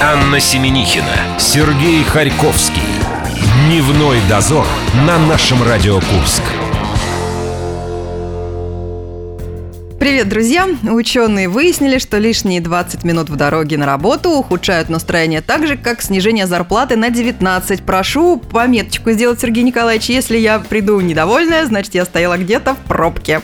Анна Семенихина, Сергей Харьковский. Дневной дозор на нашем Радио Курск. Привет, друзья! Ученые выяснили, что лишние 20 минут в дороге на работу ухудшают настроение так же, как снижение зарплаты на 19. Прошу пометочку сделать, Сергей Николаевич. Если я приду недовольная, значит, я стояла где-то в пробке.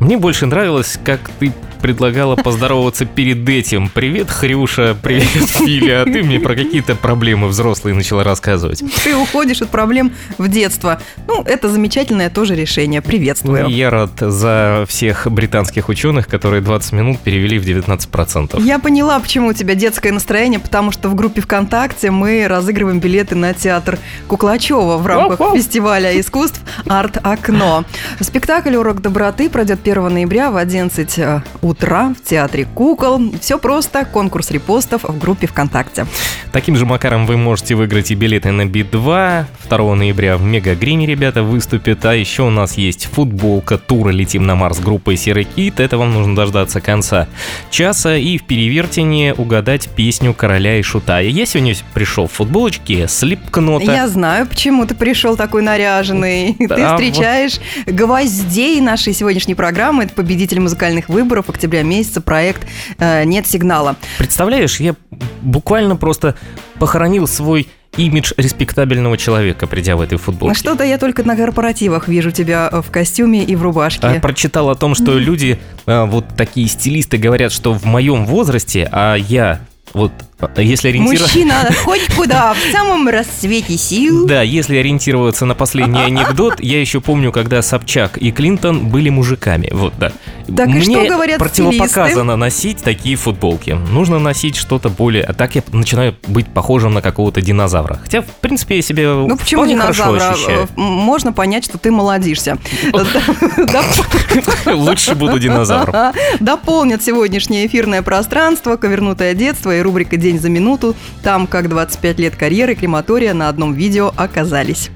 Мне больше нравилось, как ты предлагала поздороваться перед этим. Привет, Хрюша, привет, Филя, а ты мне про какие-то проблемы взрослые начала рассказывать. Ты уходишь от проблем в детство. Ну, это замечательное тоже решение. Приветствую. Я рад за всех британских ученых, которые 20 минут перевели в 19%. Я поняла, почему у тебя детское настроение, потому что в группе ВКонтакте мы разыгрываем билеты на театр Куклачева в рамках фестиваля искусств «Арт-окно». Спектакль «Урок доброты» пройдет 1 ноября в 11 утра утра в Театре кукол. Все просто, конкурс репостов в группе ВКонтакте. Таким же макаром вы можете выиграть и билеты на Би-2. 2 ноября в Мегагрине ребята выступят. А еще у нас есть футболка тура «Летим на Марс» группой «Серый кит». Это вам нужно дождаться конца часа и в перевертине угадать песню «Короля и Шута». Я сегодня пришел в футболочке Слипкнота. Я знаю, почему ты пришел такой наряженный. Да, ты встречаешь вот... гвоздей нашей сегодняшней программы. Это победитель музыкальных выборов октября месяца проект э, «Нет сигнала». Представляешь, я буквально просто похоронил свой имидж респектабельного человека, придя в этой футболке. Что-то я только на корпоративах вижу тебя в костюме и в рубашке. А, прочитал о том, что люди, а, вот такие стилисты говорят, что в моем возрасте, а я вот если ориентироваться... Мужчина хоть куда, в самом расцвете сил. Да, если ориентироваться на последний анекдот, я еще помню, когда Собчак и Клинтон были мужиками. Вот, да. Так Мне и что говорят противопоказано носить такие футболки. Нужно носить что-то более... А так я начинаю быть похожим на какого-то динозавра. Хотя, в принципе, я себя Ну почему динозавра? Можно понять, что ты молодишься. Лучше буду динозавром. Дополнят сегодняшнее эфирное пространство, ковернутое детство и рубрика «День за минуту». Там, как 25 лет карьеры крематория на одном видео оказались.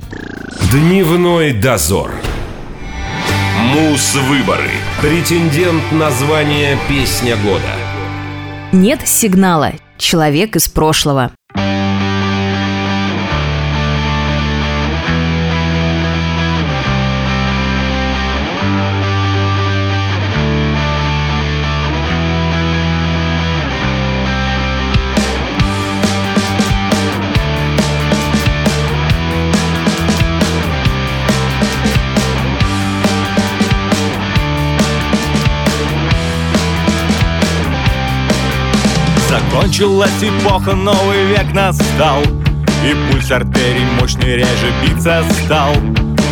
Дневной дозор. Мус-выборы. Претендент на звание «Песня года». Нет сигнала. Человек из прошлого. Закончилась эпоха, новый век настал. И пульс артерий мощный реже биться стал.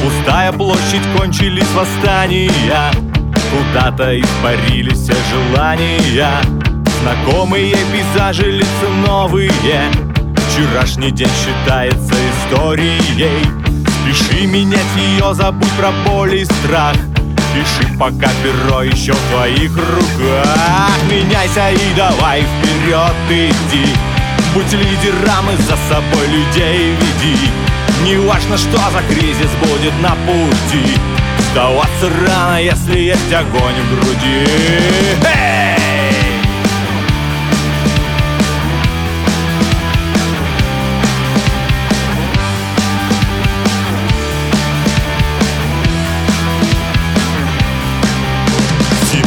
Пустая площадь, кончились восстания. Куда-то испарились все желания. Знакомые пейзажи, лица новые. Вчерашний день считается историей. Спеши менять ее, забудь про боль и страх Пиши, пока перо еще в твоих руках. Меняйся и давай вперед иди. Будь лидером и за собой людей веди. Не важно, что за кризис будет на пути. Сдаваться рано, если есть огонь в груди. Эй!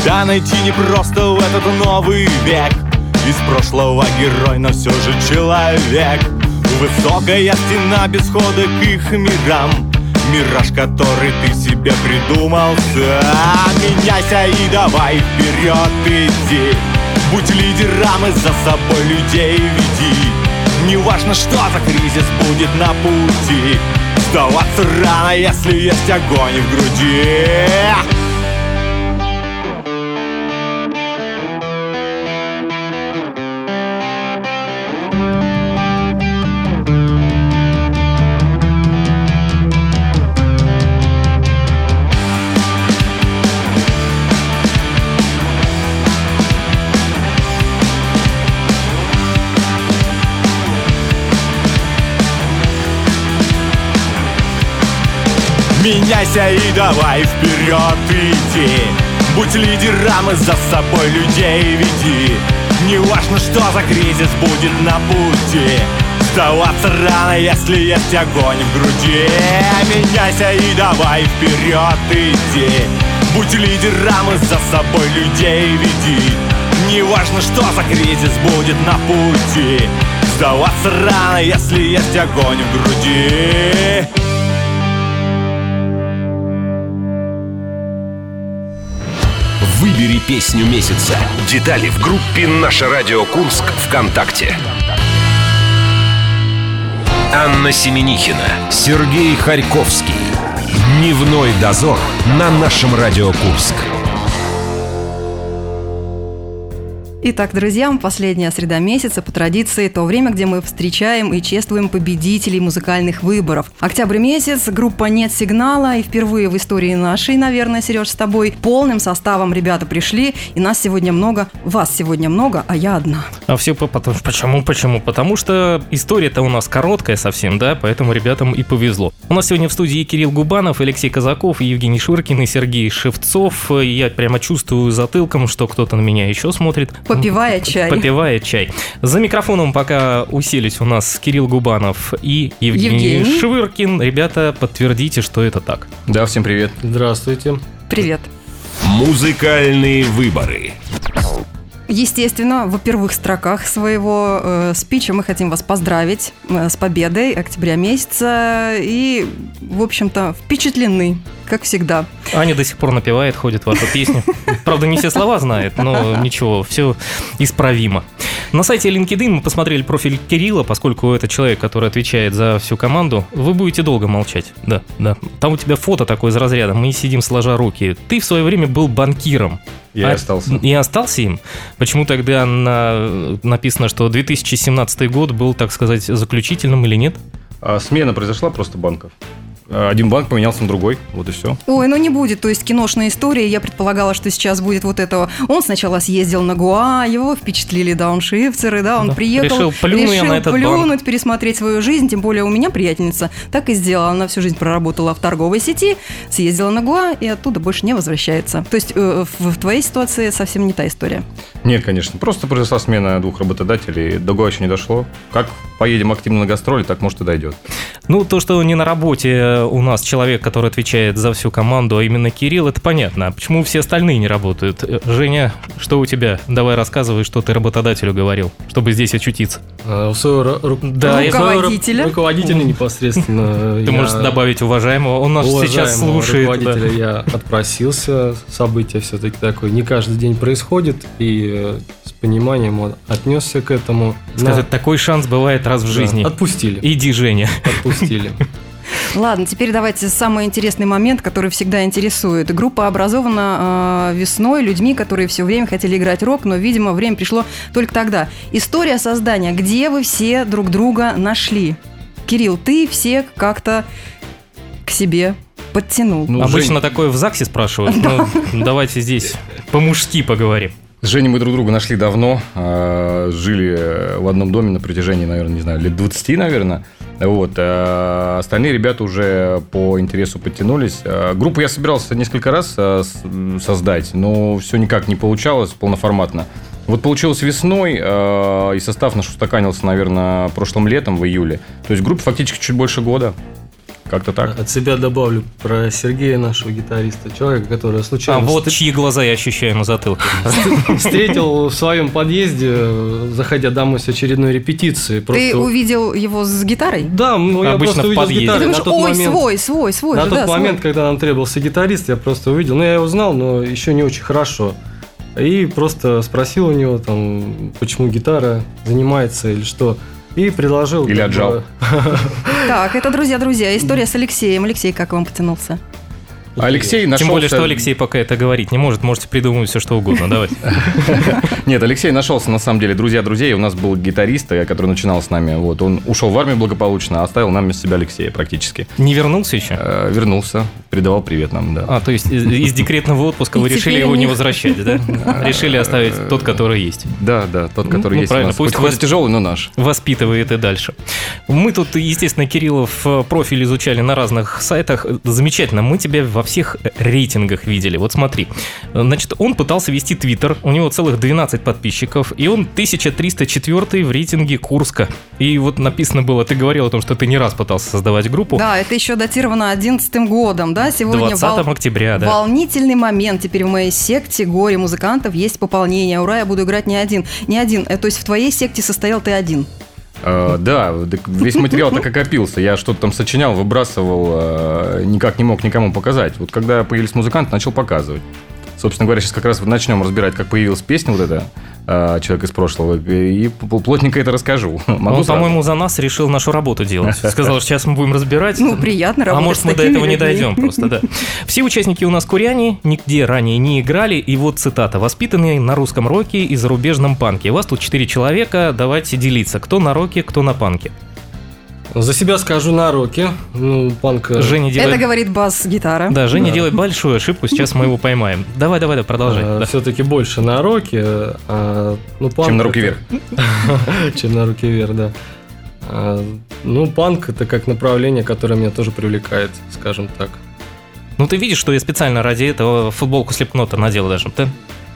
Тебя найти не просто в этот новый век. Из прошлого герой, но все же человек. Высокая стена без хода к их мирам. Мираж, который ты себе придумал сам Меняйся и давай вперед иди. Будь лидером и за собой людей веди. Не важно, что за кризис будет на пути. Сдаваться рано, если есть огонь в груди Меняйся и давай вперед иди Будь лидером и за собой людей веди. Не важно, что за кризис будет на пути. Сдаваться рано, если есть огонь в груди. Меняйся и давай вперед иди Будь лидером и за собой людей веди. Не важно, что за кризис будет на пути. Сдаваться рано, если есть огонь в груди Выбери песню месяца. Детали в группе «Наше радио Курск» ВКонтакте. Анна Семенихина, Сергей Харьковский. Дневной дозор на нашем Радио Курск. Итак, друзья, последняя среда месяца, по традиции, то время, где мы встречаем и чествуем победителей музыкальных выборов. Октябрь месяц, группа «Нет сигнала», и впервые в истории нашей, наверное, Сереж, с тобой, полным составом ребята пришли, и нас сегодня много, вас сегодня много, а я одна. А все по- потому- почему, почему? Потому что история-то у нас короткая совсем, да, поэтому ребятам и повезло. У нас сегодня в студии Кирилл Губанов, Алексей Казаков, Евгений Шуркин и Сергей Шевцов. Я прямо чувствую затылком, что кто-то на меня еще смотрит. Попивая чай. Попивая чай. За микрофоном пока уселись у нас Кирилл Губанов и Евгений, Евгений. Швыркин. Ребята, подтвердите, что это так. Да, всем привет. Здравствуйте. Привет. Музыкальные выборы. Естественно, во первых строках своего э, спича мы хотим вас поздравить э, с победой октября месяца и, в общем-то, впечатлены, как всегда. Аня до сих пор напевает, ходит вашу песню. Правда, не все слова знает, но ничего, все исправимо. На сайте LinkedIn мы посмотрели профиль Кирилла, поскольку это человек, который отвечает за всю команду. Вы будете долго молчать. Да, да. Там у тебя фото такое из разряда. Мы сидим сложа руки. Ты в свое время был банкиром. Я А- и остался. И остался им? Почему тогда на- написано, что 2017 год был, так сказать, заключительным или нет? А, смена произошла просто банков. А, Один банк поменялся на другой, вот и все. Ой, ну не будет, то есть киношная история. Я предполагала, что сейчас будет вот этого. Он сначала съездил на Гуа, его впечатлили дауншифтеры, да, он Да. приехал, Решил, плюну я на этот плюнуть, пересмотреть свою жизнь. Тем более у меня приятельница так и сделала. Она всю жизнь проработала в торговой сети, съездила на Гуа и оттуда больше не возвращается. То есть э, в, в твоей ситуации совсем не та история. Нет, конечно, просто произошла смена двух работодателей, до года еще не дошло. Как поедем активно на гастроли, так может и дойдет. Ну, то, что не на работе у нас человек, который отвечает за всю команду, а именно Кирилл, это понятно. А почему все остальные не работают? Э, Женя, что у тебя? Давай рассказывай, что ты работодателю говорил, чтобы здесь очутиться. А, У своего ру- Да, у своего ру- Руководителя. руководителя непосредственно. Ты можешь добавить уважаемого. Он нас сейчас слушает. руководителя я отпросился. Событие все-таки такое не каждый день происходит. И э, с пониманием он отнесся к этому. Скажет, На- такой шанс бывает раз в жизни. Отпустили. Иди, Женя. Отпустили. Ладно, теперь давайте самый интересный момент, который всегда интересует. Группа образована э, весной людьми, которые все время хотели играть рок, но, видимо, время пришло только тогда. История создания. Где вы все друг друга нашли? Кирилл, ты всех как-то к себе подтянул. Ну, Обычно Жень- такое в ЗАГСе спрашивают. но давайте здесь по-мужски поговорим. С Женей мы друг друга нашли давно, а, жили э, в одном доме на протяжении, наверное, не знаю, лет 20, наверное. Вот. а Остальные ребята уже по интересу подтянулись. А, Группу я собирался несколько раз м, создать, но все никак не получалось полноформатно. Вот получилось весной, и состав наш устаканился, наверное, прошлым летом, в июле. То есть группе фактически чуть больше года. Как-то так. От себя добавлю про Сергея, нашего гитариста, человека, который А случайно вот встр- чьи глаза я ощущаю на затылке. встретил в своем подъезде, заходя домой с очередной репетиции. Ты Просто- увидел его с гитарой? Да, ну я Обычно просто увидел подъезде. Ты гитару. думаешь, на тот ой, момент, свой, свой, свой на же, тот да, свой». момент, когда нам требовался гитарист, я просто увидел. Ну, я его знал, но еще не очень хорошо. И просто спросил у него, там, почему гитара занимается или что. И предложил... Или отжал. Так, это, друзья, друзья, история с Алексеем. Алексей, как вам потянулся? Алексей нашелся... Тем более, что Алексей пока это говорить не может. Можете придумывать все, что угодно. Давай. Нет, Алексей нашелся, на самом деле, друзья друзей. У нас был гитарист, э, который начинал с нами. Вот, он ушел в армию благополучно, а оставил нам вместо себя Алексея практически. Не вернулся еще? Э, Вернулся, передавал привет нам, да. А, то есть из, декретного отпуска вы решили его не возвращать, да? Решили оставить тот, который есть. Да, да, тот, который ну, есть у правильно, пусть ходит. тяжелый, но наш. Воспитывает и дальше. Мы тут, естественно, Кириллов э, профиль изучали на разных сайтах. Замечательно. Мы тебя во всех рейтингах видели. Вот смотри. Значит, он пытался вести твиттер, у него целых 12 подписчиков, и он 1304 в рейтинге Курска. И вот написано было, ты говорил о том, что ты не раз пытался создавать группу. Да, это еще датировано 11 годом, да? Сегодня 20 октября, да. волнительный момент. Теперь в моей секте горе музыкантов есть пополнение. Ура, я буду играть не один. Не один. Э, То есть в твоей секте состоял ты один. Э, Да, весь материал так и копился. Я что-то там сочинял, выбрасывал, э, никак не мог никому показать. Вот когда появились музыканты, начал показывать. Собственно говоря, сейчас как раз начнем разбирать, как появилась песня вот эта э, «Человек из прошлого», и плотненько это расскажу. Могу Он, по-моему, за нас решил нашу работу делать. Сказал, что сейчас мы будем разбирать. Ну, приятно А работать может, с мы до этого не людьми. дойдем просто, да. Все участники у нас куряне, нигде ранее не играли, и вот цитата. «Воспитанные на русском роке и зарубежном панке». У вас тут четыре человека, давайте делиться. Кто на роке, кто на панке. За себя скажу на роке. Ну, панк... э, Женя делает... Это говорит бас-гитара. Да, Женя Да. делает большую ошибку, сейчас мы его поймаем. Давай, давай, давай, продолжай. Да. все-таки больше на роке. а, ну, панк Чем на руки вверх. Чем на руки вверх, да. А, Ну, панк это как направление, которое меня тоже привлекает, скажем так. Ну ты видишь, что я специально ради этого футболку слепнота надел даже. Да?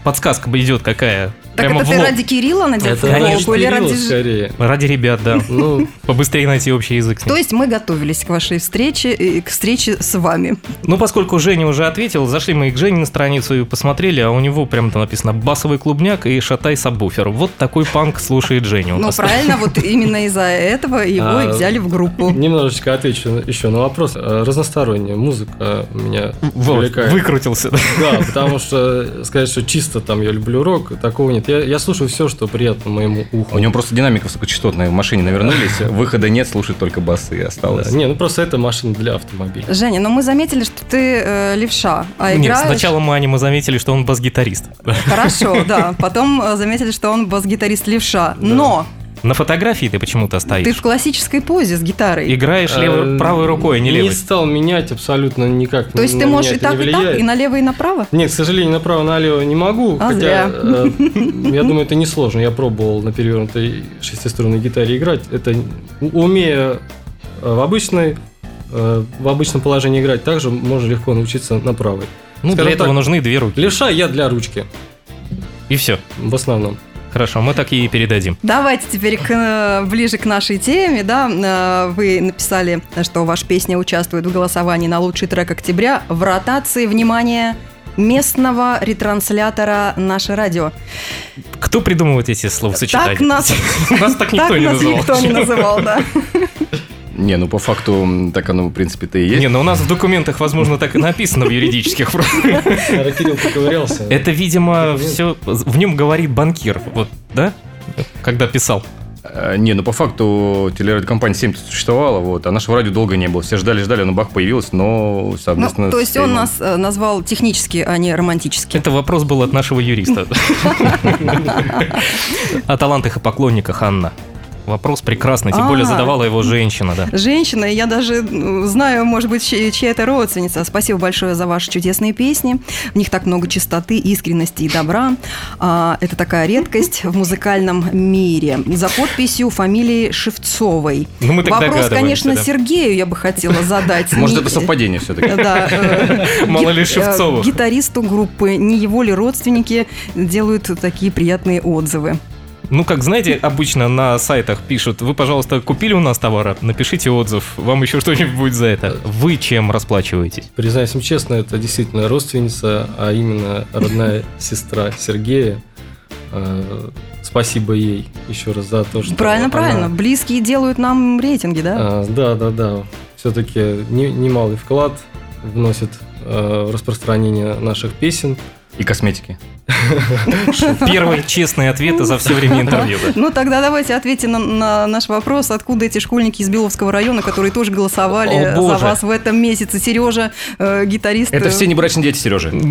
Подсказка бы идет какая. Так Прямо это ты лоб. ради Кирилла надел Это конечно, футболку или ради... скорее. Ради ребят, да. Ну, Побыстрее найти общий язык. То есть мы готовились к вашей встрече и к встрече с вами. Ну, поскольку Женя уже ответил, зашли мы и к Жене на страницу и посмотрели, а у него прям там написано «басовый клубняк» и «шатай сабвуфер». Вот такой панк слушает Женю. Ну, правильно, вот именно из-за этого его и А, взяли в группу. немножечко отвечу еще на вопрос. А, Разносторонняя музыка меня Вот, привлекает. выкрутился. да. Да, потому что сказать, что чисто там я люблю рок, такого нет. Я, я слушаю все, что приятно моему уху. У него просто динамика высокочастотная в машине навернулись, выхода нет, слушать только басы осталось. Да, Не, ну просто это машина для автомобиля. Женя, но мы заметили, что ты э, левша, а Нет, играешь... сначала мы Ане мы заметили, что он бас-гитарист. Хорошо, да. Потом э, заметили, что он бас-гитарист левша. Но На фотографии ты почему-то ты стоишь. в классической позе с гитарой. Играешь левой, Э, правой рукой, а не левой. Не стал менять абсолютно никак. То есть ты можешь и так, и так, и налево, и направо? Нет, к сожалению, направо-налево не могу. А хотя, зря. э, я думаю, это несложно. Я пробовал на перевернутой шестиструнной гитаре играть. Это умея э, в обычной э, в обычном положении играть, также можно легко научиться на правой. Ну, для скажем этого так, нужны две руки. Левша я для ручки, И все. в основном. Хорошо, мы так и передадим. Давайте теперь к, э, ближе к нашей теме. Да? Э, Вы написали, что ваша песня участвует в голосовании на лучший трек октября в ротации, внимание, местного ретранслятора «Наше радио». Кто придумывает эти словосочетания? Так нас, Нас так никто не называл. никто не называл, да. Не, ну по факту так оно в принципе-то и есть. Не, ну у нас в документах, возможно, так и написано в юридических. Наверное, Кирилл поковырялся. Это, видимо, все в нем говорит банкир, вот, да? Когда писал. Э, Не, ну по факту телерадиокомпания 7 существовала, вот, а нашего радио долго не было. Все ждали-ждали, оно бах появилось, но, Ну, соответственно... то есть он нас э, назвал технически, а не романтически. Это вопрос был от нашего юриста. О талантах и поклонниках Анна. Вопрос прекрасный, тем более А. задавала его женщина, да. Женщина, я даже знаю, может быть, чья, чья это родственница. Спасибо большое за ваши чудесные песни. В них так много чистоты, искренности и добра. А, это такая редкость в музыкальном мире. За подписью фамилии Шевцовой. Ну, мы так Вопрос, конечно, да. Сергею я бы хотела задать. Может, Не- это совпадение все-таки. Да, э, Мало ли Шевцовых. э, Гитаристу группы, не его ли родственники делают такие приятные отзывы. Ну, как знаете, обычно на сайтах пишут, вы, пожалуйста, купили у нас товара, напишите отзыв, вам еще что-нибудь будет за это. Вы чем расплачиваетесь? Признаюсь им честно, это действительно родственница, а именно родная сестра Сергея. Э, Спасибо ей еще раз за то, что Правильно, она- правильно. Близкие делают нам рейтинги, да? А, Да, да, да. Все-таки немалый вклад вносит э, в распространение наших песен. И косметики. Первый честный ответ за все время интервью. Ну, тогда давайте ответим на, на наш вопрос, откуда эти школьники из Беловского района, которые тоже голосовали О, за вас в этом месяце. Сережа, э, гитарист. Это э, все небрачные дети, Сережи.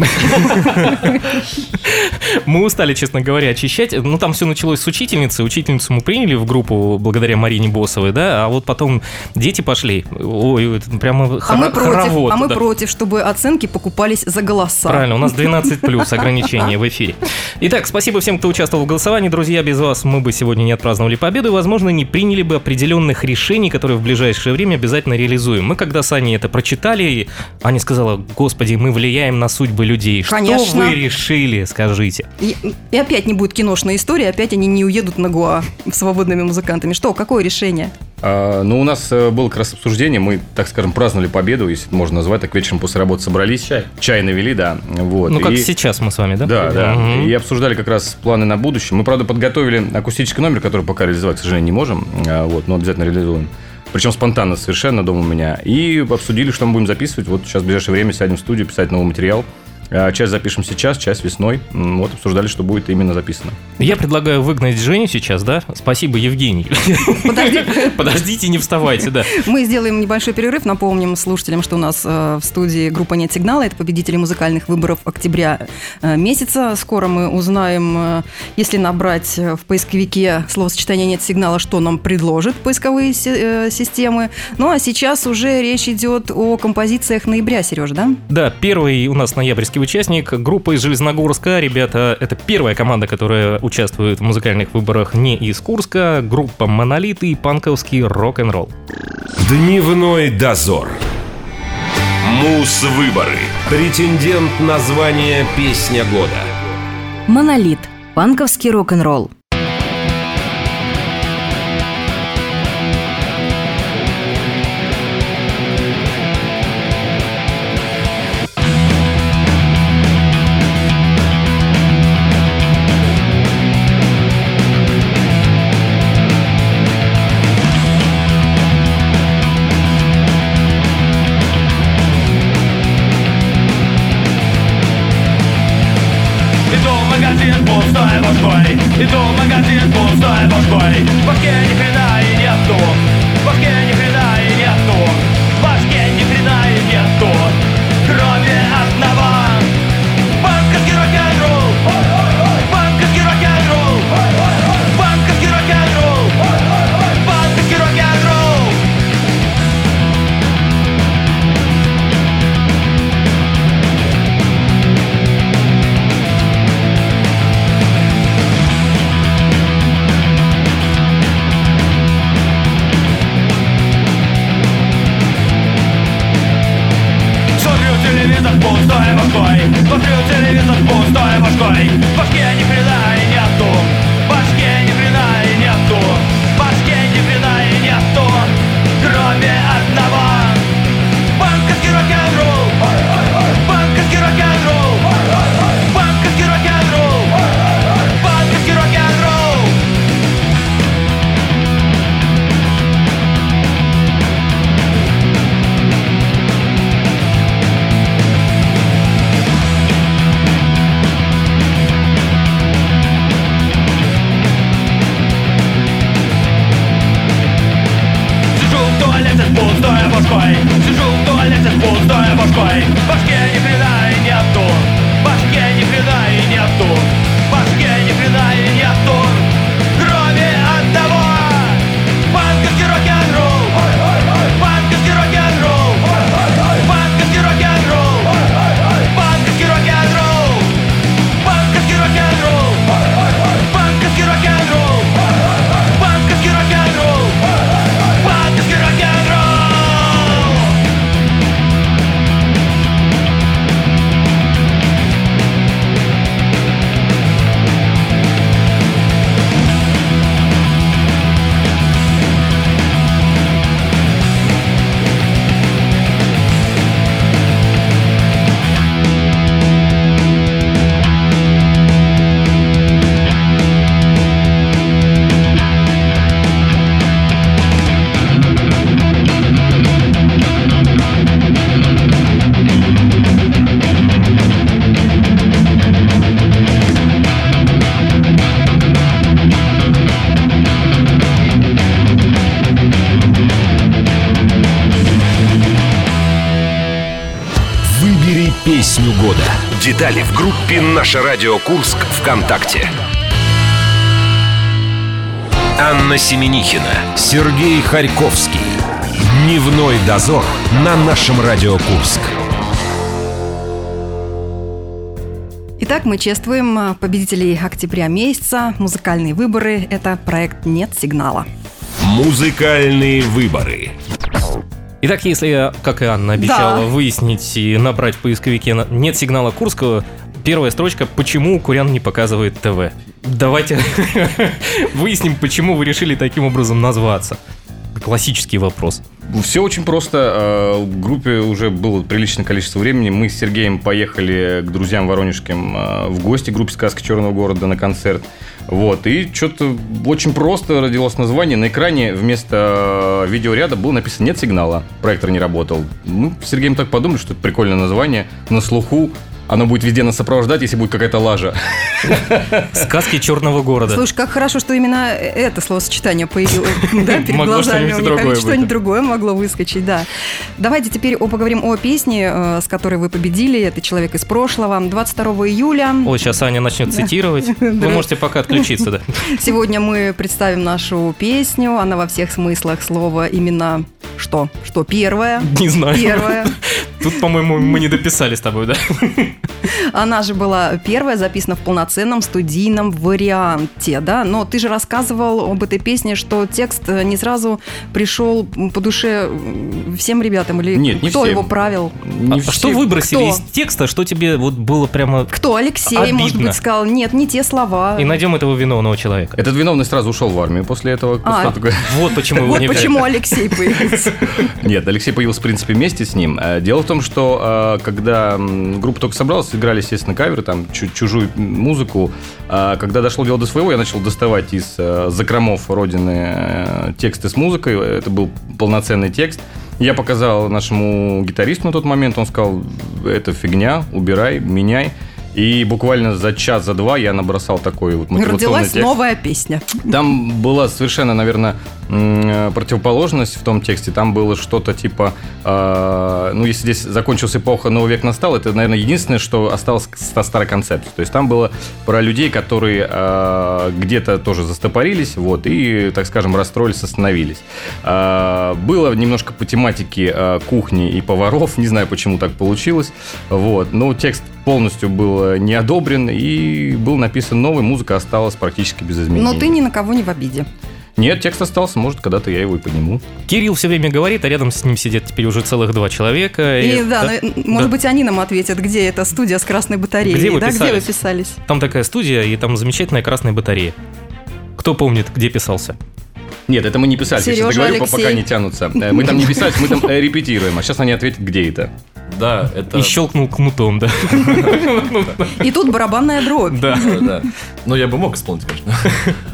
Мы устали, честно говоря, очищать. Ну, там все началось с учительницы. Учительницу мы приняли в группу благодаря Марине Босовой, да, а вот потом дети пошли. Ой, это прямо А мы против, хоровод, а мы да. против, чтобы оценки покупались за голоса. Правильно, у нас 12 плюс ограничения в эфире. Итак, спасибо всем, кто участвовал в голосовании. Друзья, без вас мы бы сегодня не отпраздновали победу и, возможно, не приняли бы определенных решений, которые в ближайшее время обязательно реализуем. Мы, когда с Аней это прочитали, Аня сказала, господи, мы влияем на судьбы людей. Конечно. Что вы решили, скажите? И, и опять не будет киношной истории, опять они не уедут на Гоа свободными музыкантами. Что, какое решение? А, ну, у нас э, было как раз обсуждение, мы, так скажем, праздновали победу, если это можно назвать, так вечером после работы собрались. Чай. Чай навели, да. Вот. Ну, как И- сейчас мы с вами, да? Да, да. Мгм. И обсуждали как раз планы на будущее. Мы, правда, подготовили акустический номер, который пока реализовать, к сожалению, не можем. А, Вот, но обязательно реализуем. Причем спонтанно совершенно дома у меня. И обсудили, что мы будем записывать. Вот сейчас в ближайшее время сядем в студию, писать новый материал. А, Часть запишем сейчас, часть весной. Вот обсуждали, что будет именно записано. Я предлагаю выгнать Женю сейчас, да? Спасибо, Евгений. Подожди, Подождите, не вставайте, да. Мы сделаем небольшой перерыв. Напомним слушателям, что у нас э, в студии группа «Нет сигнала». Это победители музыкальных выборов октября э, месяца. Скоро мы узнаем, э, если набрать в поисковике словосочетание «Нет сигнала», что нам предложат поисковые си- системы. Ну, а сейчас уже речь идет о композициях ноября, Сережа, да? Да, первый у нас ноябрьский участник, группа из Железногорска. Ребята, это первая команда, которая участвует в музыкальных выборах не из Курска. Группа «Монолит» и панковский рок-н-ролл. Дневной дозор. Мус-выборы. Претендент на звание «Песня года». Монолит. Панковский рок-н-ролл. toma tiempo Детали в группе «Наше радио Курск» ВКонтакте. Анна Семенихина, Сергей Харьковский. Дневной дозор на нашем радио Курск. Итак, мы чествуем а, победителей октября месяца. Музыкальные выборы – это проект «Нет сигнала». Музыкальные выборы. Итак, если, как и Анна обещала, Да. выяснить и набрать в поисковике «нет сигнала Курского», первая строчка «Почему Курян не показывает ТВ?» Давайте выясним, почему вы решили таким образом назваться. Классический вопрос. Все очень просто. Э, В группе уже было приличное количество времени. Мы с Сергеем поехали к друзьям воронежским э, в гости группе «Сказки Черного города» на концерт. Вот. И что-то очень просто родилось название. На экране вместо э, видеоряда было написано «Нет сигнала». Проектор не работал. Мы с Сергеем так подумали, что это прикольное название. На слуху оно будет везде нас сопровождать, если будет какая-то лажа. Сказки Черного города. Слушай, как хорошо, что именно это словосочетание появилось да, перед Могло глазами. что-нибудь другое Что-нибудь другое могло выскочить, да. Давайте теперь о- поговорим о песне, э, с которой вы победили. Это «Человек из прошлого». 22 июля. Ой, сейчас Аня начнет цитировать. Вы можете пока отключиться, да. Сегодня мы представим нашу песню. Она во всех смыслах слова именно что? Что первая? Не знаю. Первая. Тут, по-моему, мы не дописали с тобой, да? Она же была первая, записана в полноценном студийном варианте, да? Но ты же рассказывал об этой песне, что текст э, не сразу пришел по душе всем ребятам, или Нет, не кто всем. его правил? Не А все- Что выбросили Кто? из текста, что тебе вот было прямо... Кто? Алексей, Обидно. может быть, сказал, нет, не те слова. И найдем этого виновного человека. Этот виновный сразу ушел в армию после этого. А. Вот почему его Вот не взяли. почему Алексей появился. Нет, Алексей появился, в принципе, вместе с ним. Э, Дело в том, что э, когда группа только собралась, играли, естественно, каверы, там, чу- чужую музыку. А Когда дошло дело до своего, я начал доставать из э, закромов родины э, тексты с музыкой. Это был полноценный текст. Я показал нашему гитаристу на тот момент, он сказал, это фигня, убирай, меняй. И буквально за час, за два я набросал такой вот мотивационный Родилась текст. новая песня. Там была совершенно, наверное, противоположность в том тексте. Там было что-то типа, э, ну, если здесь закончилась эпоха, новый век настал, это, наверное, единственное, что осталось со старой концепции. То есть там было про людей, которые э, где-то тоже застопорились, вот, и, так скажем, расстроились, остановились. Э, было немножко по тематике э, кухни и поваров, не знаю, почему так получилось, вот, но текст полностью был не одобрен, и был написан новый, музыка осталась практически без изменений. Но ты ни на кого не в обиде. Нет, текст остался, может, когда-то я его и подниму. Кирилл все время говорит, а рядом с ним сидят теперь уже целых два человека. И, да, да, ну, может да. быть, они нам ответят, где эта студия с красной батареей. Где вы да, где вы писались? писались? Там такая студия, и там замечательная красная батарея. Кто помнит, где писался? Нет, это мы не писали, я сейчас Сережа, говорю, Алексей. пока не тянутся. Э, Мы там не писали, мы там э, репетируем, а сейчас они ответят, где это. Да, это... И щелкнул кнутом, да. И тут барабанная дробь. Да. Да, да. Ну, я бы мог исполнить, конечно.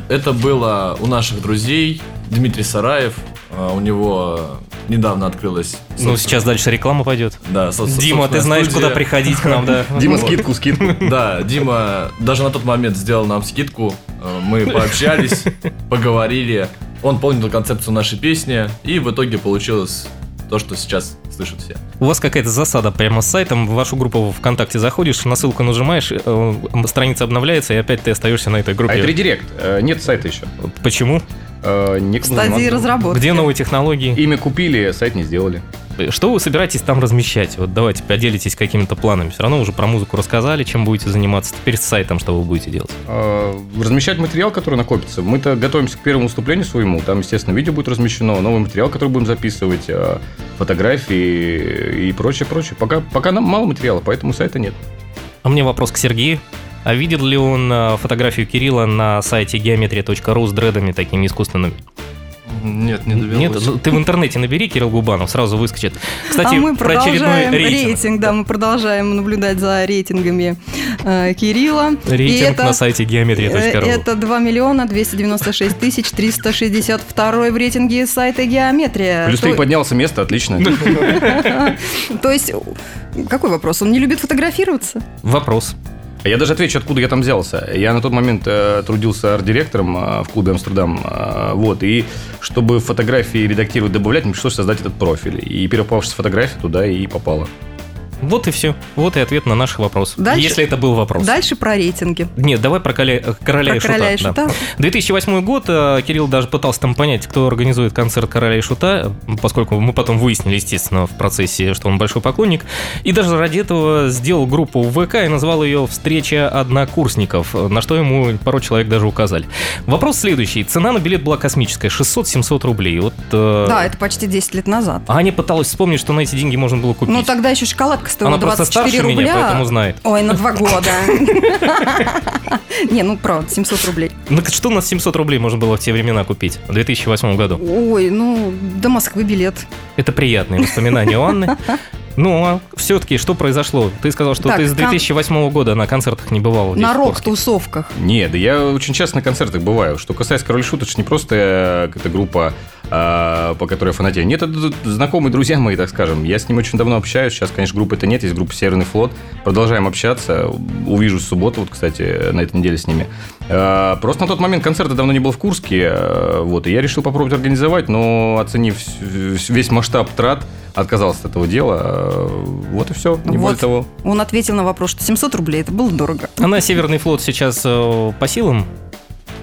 Это было у наших друзей. Дмитрий Сараев. а, У него недавно открылась... Ну, сейчас дальше реклама пойдет. Да, со- Дима, ты знаешь, студия. куда приходить к нам, да? Дима, скидку, скидку. Да, Дима даже на тот момент сделал нам скидку. Э, Мы пообщались, поговорили. Он понял концепцию нашей песни. И в итоге получилось то, что сейчас слышат все. У вас какая-то засада прямо с сайтом, в вашу группу ВКонтакте заходишь, на ссылку нажимаешь, э, страница обновляется, и опять ты остаешься на этой А группе. это редирект, э, нет сайта еще. Почему? Э, В стадии разработки. Где новые технологии? Имя купили, сайт не сделали. Что вы собираетесь там размещать? Вот давайте поделитесь какими-то планами. Все равно уже про музыку рассказали, чем будете заниматься. Теперь с сайтом что вы будете делать? Э, Размещать материал, который накопится. Мы-то готовимся к первому выступлению своему. Там, естественно, видео будет размещено, новый материал, который будем записывать, э, фотографии и прочее, прочее. Пока, пока нам мало материала, поэтому сайта нет. А мне вопрос к Сергею. А видел ли он э, фотографию Кирилла на сайте geometry.ru с дредами такими искусственными? Нет, не довелось. Нет, ну, ты в интернете набери Кирилл Губанов, сразу выскочит. Кстати, а мы про очередной продолжаем рейтинг. да, мы продолжаем наблюдать за рейтингами э, Кирилла. И Рейтинг это- на сайте э, geometry.ru. Это 2 миллиона 296 тысяч 362 в рейтинге сайта Геометрия. Плюс То- ты поднялся место, отлично. То есть, какой вопрос? Он не любит фотографироваться? Вопрос. А Я даже отвечу, откуда я там взялся. Я на тот момент э, трудился арт-директором э, в клубе Амстердам. э, вот, и чтобы фотографии редактировать, добавлять, мне пришлось создать этот профиль. И первая попавшаяся фотография туда и попала. Вот и все. Вот и ответ на наш вопрос. Дальше- Если это был вопрос. Дальше про рейтинги. Нет, давай про коля- э, короля Про и шута. короля и да. шута. 2008 год, э, Кирилл даже пытался там понять, кто организует концерт короля и шута, поскольку мы потом выяснили, естественно, в процессе, что он большой поклонник. И даже ради этого сделал группу в ВК и назвал ее «Встреча однокурсников», на что ему пару человек даже указали. Вопрос следующий. Цена на билет была космическая, 600-700 рублей. Вот, э, Да, это почти 10 лет назад. Аня пыталась вспомнить, что на эти деньги можно было купить. Ну, тогда еще шоколадка стоила Она просто 24 старше меня, рубля. поэтому знает. Ой, на два года. Не, ну правда, 700 рублей. Ну, что на 700 рублей можно было в те времена купить, в 2008 году? Ой, ну, до Москвы билет. Это приятные воспоминания у Анны. Ну, а все-таки что произошло? Ты сказал, что Так, ты с кон- 2008 года на концертах не бывал. На рок-тусовках. Нет, да я очень часто на концертах бываю. Что касается Король Шут, это ж не просто э, какая-то группа, по которой я фанатею. Нет, это знакомые друзья мои, так скажем. Я с ним очень давно общаюсь. Сейчас, конечно, группы-то нет, есть группа Северный флот. Продолжаем общаться. Увижу в субботу, вот, кстати, на этой неделе с ними. Э, Просто на тот момент концерта давно не был в Курске. э, Вот, и я решил попробовать организовать, но оценив весь масштаб трат, отказался от этого дела. Вот и все. Не более Вот. того. Он ответил на вопрос, что 700 рублей это было дорого. А на Северный флот сейчас э, по силам?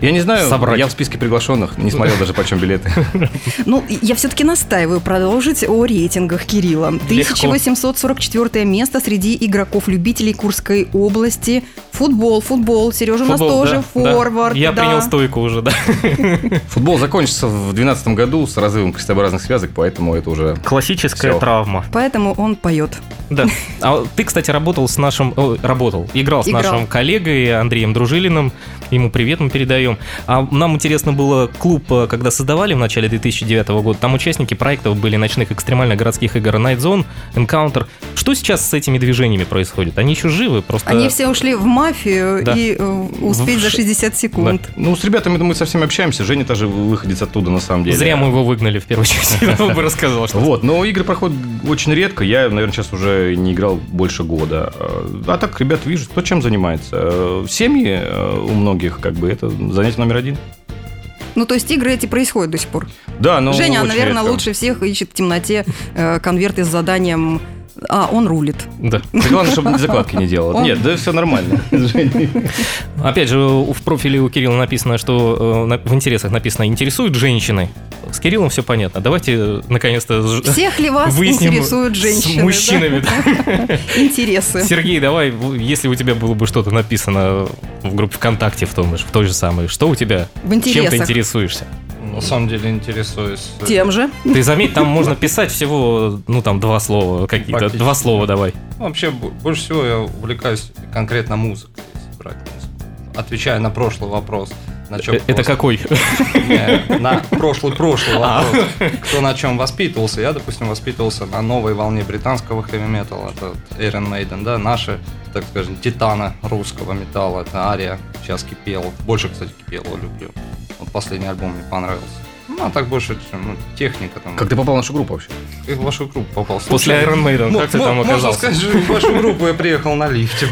Я не знаю, Собрать. я в списке приглашенных, не смотрел даже почем билеты. Ну, я все-таки настаиваю продолжить о рейтингах Кирилла. Легко. 1844 место среди игроков-любителей Курской области. Футбол, футбол. Сережа у нас тоже форвард. Я принял стойку уже, да. Футбол закончится в 2012 году с разрывом крестообразных связок, поэтому это уже... Классическая травма. Поэтому он поет. Да. А ты, кстати, работал с нашим... о, работал, играл с Играл. нашим коллегой Андреем Дружилиным. Ему привет мы передаем. А нам интересно было клуб, э, когда создавали в начале 2009 года, там участники проектов были ночных экстремально-городских игр Night Zone, Encounter. Что сейчас с этими движениями происходит? Они еще живы? Просто... Они все ушли в мафию Да. и э, успеть В за ш- 60 секунд. Ну, с ребятами мы со всеми общаемся. Женя тоже выходец оттуда, на самом деле. Зря мы его выгнали в первую очередь. Я бы рассказал, что... Вот, но игры проходят очень редко. Я, наверное, сейчас уже не играл больше года. А так, ребят, вижу, кто чем занимается. Э, Семьи у многих, как бы, это занятие номер один. Ну, то есть игры эти происходят до сих пор. Да, но Женя, очень наверное, редко. лучше всех ищет в темноте э, конверты с заданием «А, он рулит». Да. Да Главное, чтобы закладки не делал. Он- Нет, да все нормально. Опять же, в профиле у Кирилла написано, что э, в интересах написано «интересуют женщины». С Кириллом все понятно. Давайте, э, наконец-то, Всех ли вас интересуют женщины? с мужчинами. Интересы. Сергей, давай, если у тебя было бы что-то написано в группе ВКонтакте, в, том, же- в той же самой, что у тебя? В Чем ты интересах. интересуешься? На самом деле интересуюсь. Тем же. Ты заметь, там можно писать всего, ну там, два слова какие-то. Два слова давай. Вообще, бо- больше всего я увлекаюсь конкретно музыкой, если брать музыку. Отвечая на прошлый вопрос. На чем Э, Это какой? на прошлый-прошлый А. вопрос. Кто на чем воспитывался? Я, допустим, воспитывался на новой волне британского хэви-металла. Это Iron Maiden, да, наши, так скажем, титана русского металла. Это Ария, сейчас Кипел. Больше, кстати, Кипелова люблю. Вот последний альбом мне понравился. Ну, а так больше ну, техника там. Как ты попал в нашу группу вообще? Как в вашу группу попал? После Iron Maiden, мо- как ты там Можно оказался? сказать, что в вашу группу я приехал на лифте.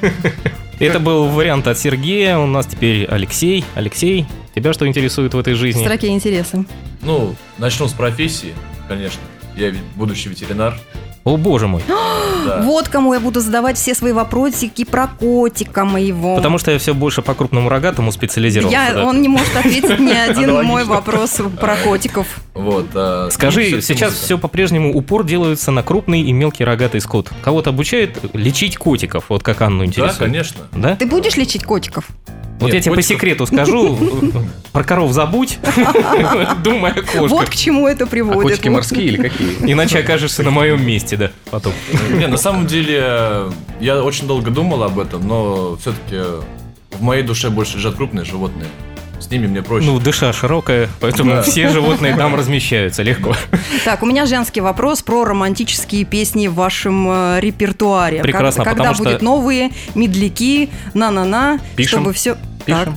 Это был вариант от Сергея. У нас теперь Алексей. Алексей, тебя что интересует в этой В жизни? строке интересы. Ну, начну с профессии, конечно. Я ведь будущий ветеринар. О, боже мой. Да. Вот кому я буду задавать все свои вопросики про котика моего. Потому что я все больше по крупному рогатому специализировался. Я, да. он не может ответить ни один мой вопрос про котиков. Вот. а, Скажи, ну, сейчас музыка. все по-прежнему упор делается на крупный и мелкий рогатый скот. Кого-то обучают лечить котиков, вот как Анну Да, интересует. конечно. Да? Ты будешь лечить котиков? Вот Нет, я тебе по секрету скажу, про коров забудь, думай о Вот к чему это А приводит. котики морские или какие? Иначе окажешься на моем месте, да, потом. Не, на самом деле, я очень долго думал об этом, но все-таки в моей душе больше лежат крупные животные. С ними мне проще. Ну, дыша широкая, поэтому Да. все животные там размещаются легко. Так, у меня женский вопрос про романтические песни в вашем э, репертуаре. Прекрасно, Когда что- будут новые медляки, на-на-на, чтобы все... Пишем.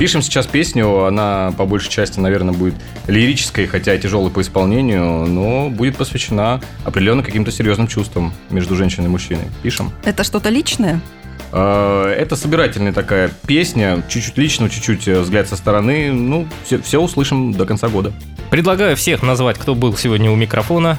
Пишем сейчас песню, она по большей части, наверное, будет лирической, хотя и тяжелой по исполнению, но будет посвящена определенно каким-то серьезным чувствам между женщиной и мужчиной. Пишем. Это что-то личное? Э, Это собирательная такая песня, чуть-чуть лично, чуть-чуть э, взгляд со стороны. Ну, все, все услышим до конца года. Предлагаю всех назвать, кто был сегодня у микрофона.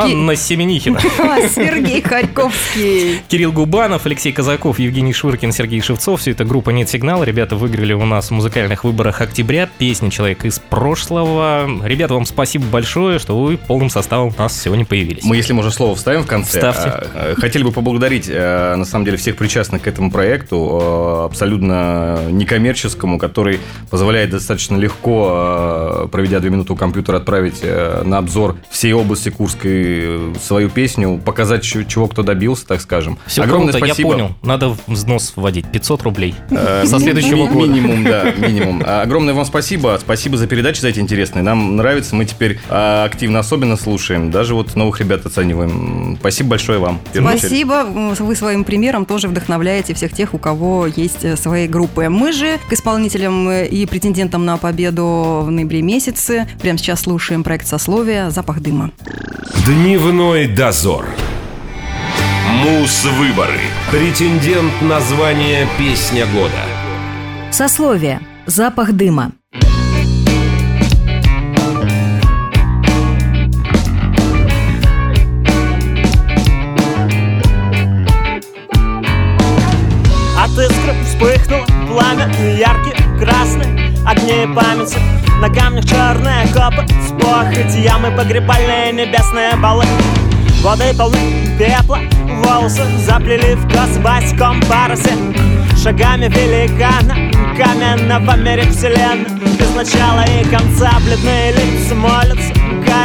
Анна Семенихина. А, Сергей Харьковский. Кирилл Губанов, Алексей Казаков, Евгений Швыркин, Сергей Шевцов. Все это группа «Нет сигнала». Ребята выиграли у нас в музыкальных выборах октября. Песня «Человек из прошлого». Ребята, вам спасибо большое, что вы полным составом у нас сегодня появились. Мы, если можно, слово вставим в конце. Вставьте. А, э, Хотели бы поблагодарить, э, на самом деле, всех причастных к этому проекту, э, абсолютно некоммерческому, который позволяет достаточно легко, проведя две минуты у компьютера, отправить на обзор всей области Курской свою песню, показать, чего кто добился, так скажем. Все Огромное круто, спасибо. я понял. Надо взнос вводить. 500 рублей. Э, Со следующего года. Минимум, да, минимум. А, Огромное вам спасибо. Спасибо за передачи, за эти интересные. Нам нравится, мы теперь а, активно особенно слушаем. Даже вот новых ребят оцениваем. Спасибо большое вам. Спасибо. Вы своим примером тоже вдохновляете всех тех, у кого есть э, свои группы. Мы же к исполнителям э, и претендентам на победу в ноябре месяце прямо сейчас слушаем проект «Сословие. Запах дыма». Дневной дозор. Мус-выборы. Претендент на звание «Песня года». Сословие. Запах дыма. От искры вспыхнуло пламя яркий, красный Огни памяти На камнях черные копы Спохоть ямы погребальные небесные балы. Воды полны пепла Волосы заплели в кос в баськом парусе Шагами великана Каменного мире вселенной. Без начала и конца Бледные лица молятся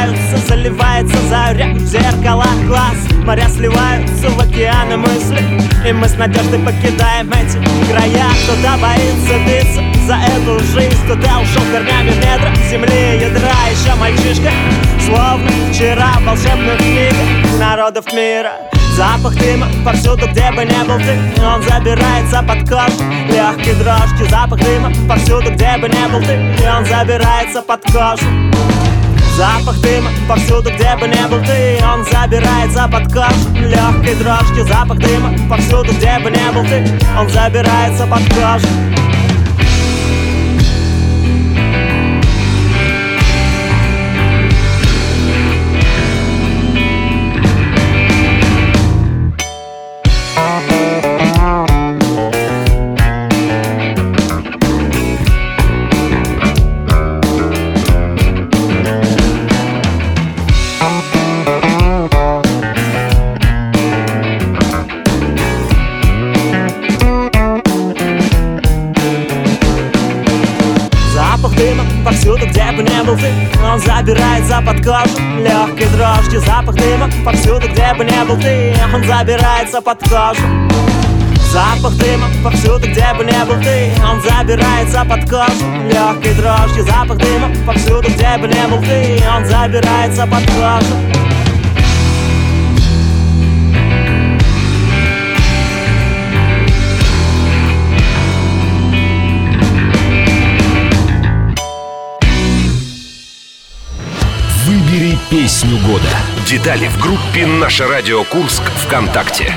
Каются, заливается заря в зеркала глаз. Моря сливаются в океаны мысли И мы с надеждой покидаем эти края. Кто-то боится биться за эту жизнь Кто-то ушел корнями в недра земли ядра. Еще мальчишка, словно вчера в волшебных книгах Народов мира. Запах дыма повсюду, где бы не был ты Он забирается под кожу Легкие дрожки Запах дыма повсюду, где бы не был ты И он забирается под кожу Запах дыма повсюду, где бы не был ты Он забирается под кожу Легкой дрожки Запах дыма повсюду, где бы не был ты Он забирается под кожу забирается под кожу. Запах дыма повсюду, где бы не был ты Он забирается под кожу. Легкой дрожью Запах дыма повсюду, где бы не был ты Он забирается под кожу песню года. Детали в группе «Наше радио Курск» ВКонтакте.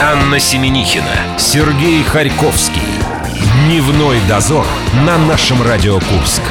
Анна Семенихина, Сергей Харьковский. Дневной дозор на нашем радио Курск.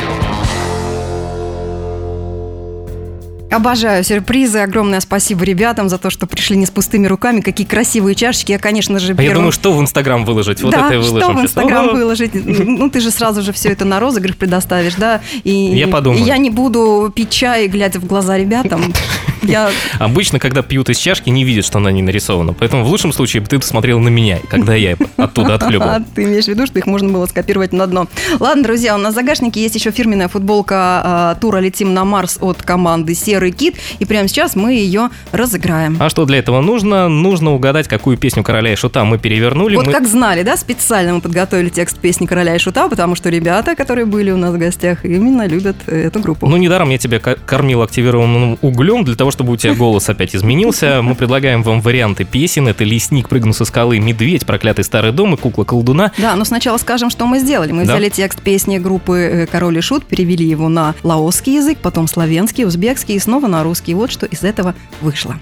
Обожаю сюрпризы. Огромное спасибо ребятам за то, что пришли не с пустыми руками. Какие красивые чашечки. Я, конечно же, А я первым- думаю, что в Инстаграм выложить? Вот да, это и выложим. что в. Инстаграм выложить? Ну, ты же сразу же все это на розыгрыш предоставишь, да? И, Я подумаю. и я не буду пить чай, глядя в глаза ребятам. Я Обычно, когда пьют из чашки, не видят, что на ней нарисовано. Поэтому в лучшем случае ты посмотрел на меня, когда я оттуда отхлебывал. А, ты имеешь в виду, что их можно было скопировать на дно. Ладно, друзья, у нас в загашнике есть еще фирменная футболка а, тура «Летим на Марс» от команды «Серый кит». И прямо сейчас мы ее разыграем. А что для этого нужно? Нужно угадать, какую песню короля и шута мы перевернули. Вот Мы- как знали, да, специально мы подготовили текст песни «Короля и шута», потому что ребята, которые были у нас в гостях, именно любят эту группу. Ну, недаром я тебя ко- кормил активированным углем, для того, чтобы у тебя голос опять изменился. Мы предлагаем вам варианты песен. Это «Лесник прыгнул со скалы», «Медведь», «Проклятый старый дом» и «Кукла-колдуна». Да, но сначала скажем, что мы сделали. Мы Да. взяли текст песни группы э, «Король и Шут», перевели его на лаосский язык, потом славянский, узбекский и снова на русский. Вот что из этого вышло.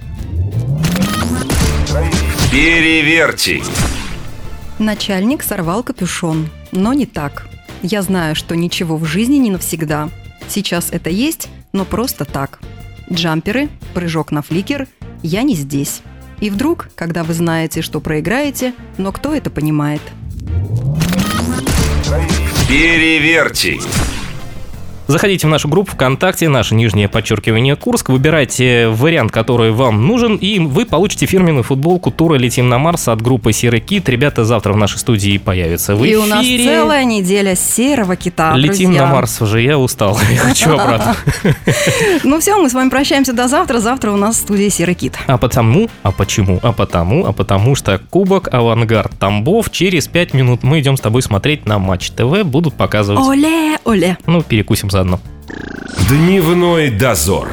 Переверьте. Начальник сорвал капюшон, но не так. Я знаю, что ничего в жизни не навсегда. Сейчас это есть, но просто так. Джамперы, прыжок на фликер, я не здесь. И вдруг, когда вы знаете, что проиграете, но кто это понимает? Переверьте. Заходите в нашу группу ВКонтакте, наше нижнее подчеркивание Курск, выбирайте вариант, который вам нужен, и вы получите фирменную футболку тура «Летим на Марс» от группы «Серый кит». Ребята завтра в нашей студии появятся в И эфире. у нас целая неделя серого кита, Летим друзья. на Марс уже, я устал, я хочу обратно. Ну все, мы с вами прощаемся до завтра. Завтра у нас в студии Серый Кит. А потому, а почему, а потому, а потому что Кубок Авангард Тамбов через 5 минут мы идем с тобой смотреть на Матч ТВ, будут показывать. Оле, оле. Ну, перекусим заодно. Дневной дозор.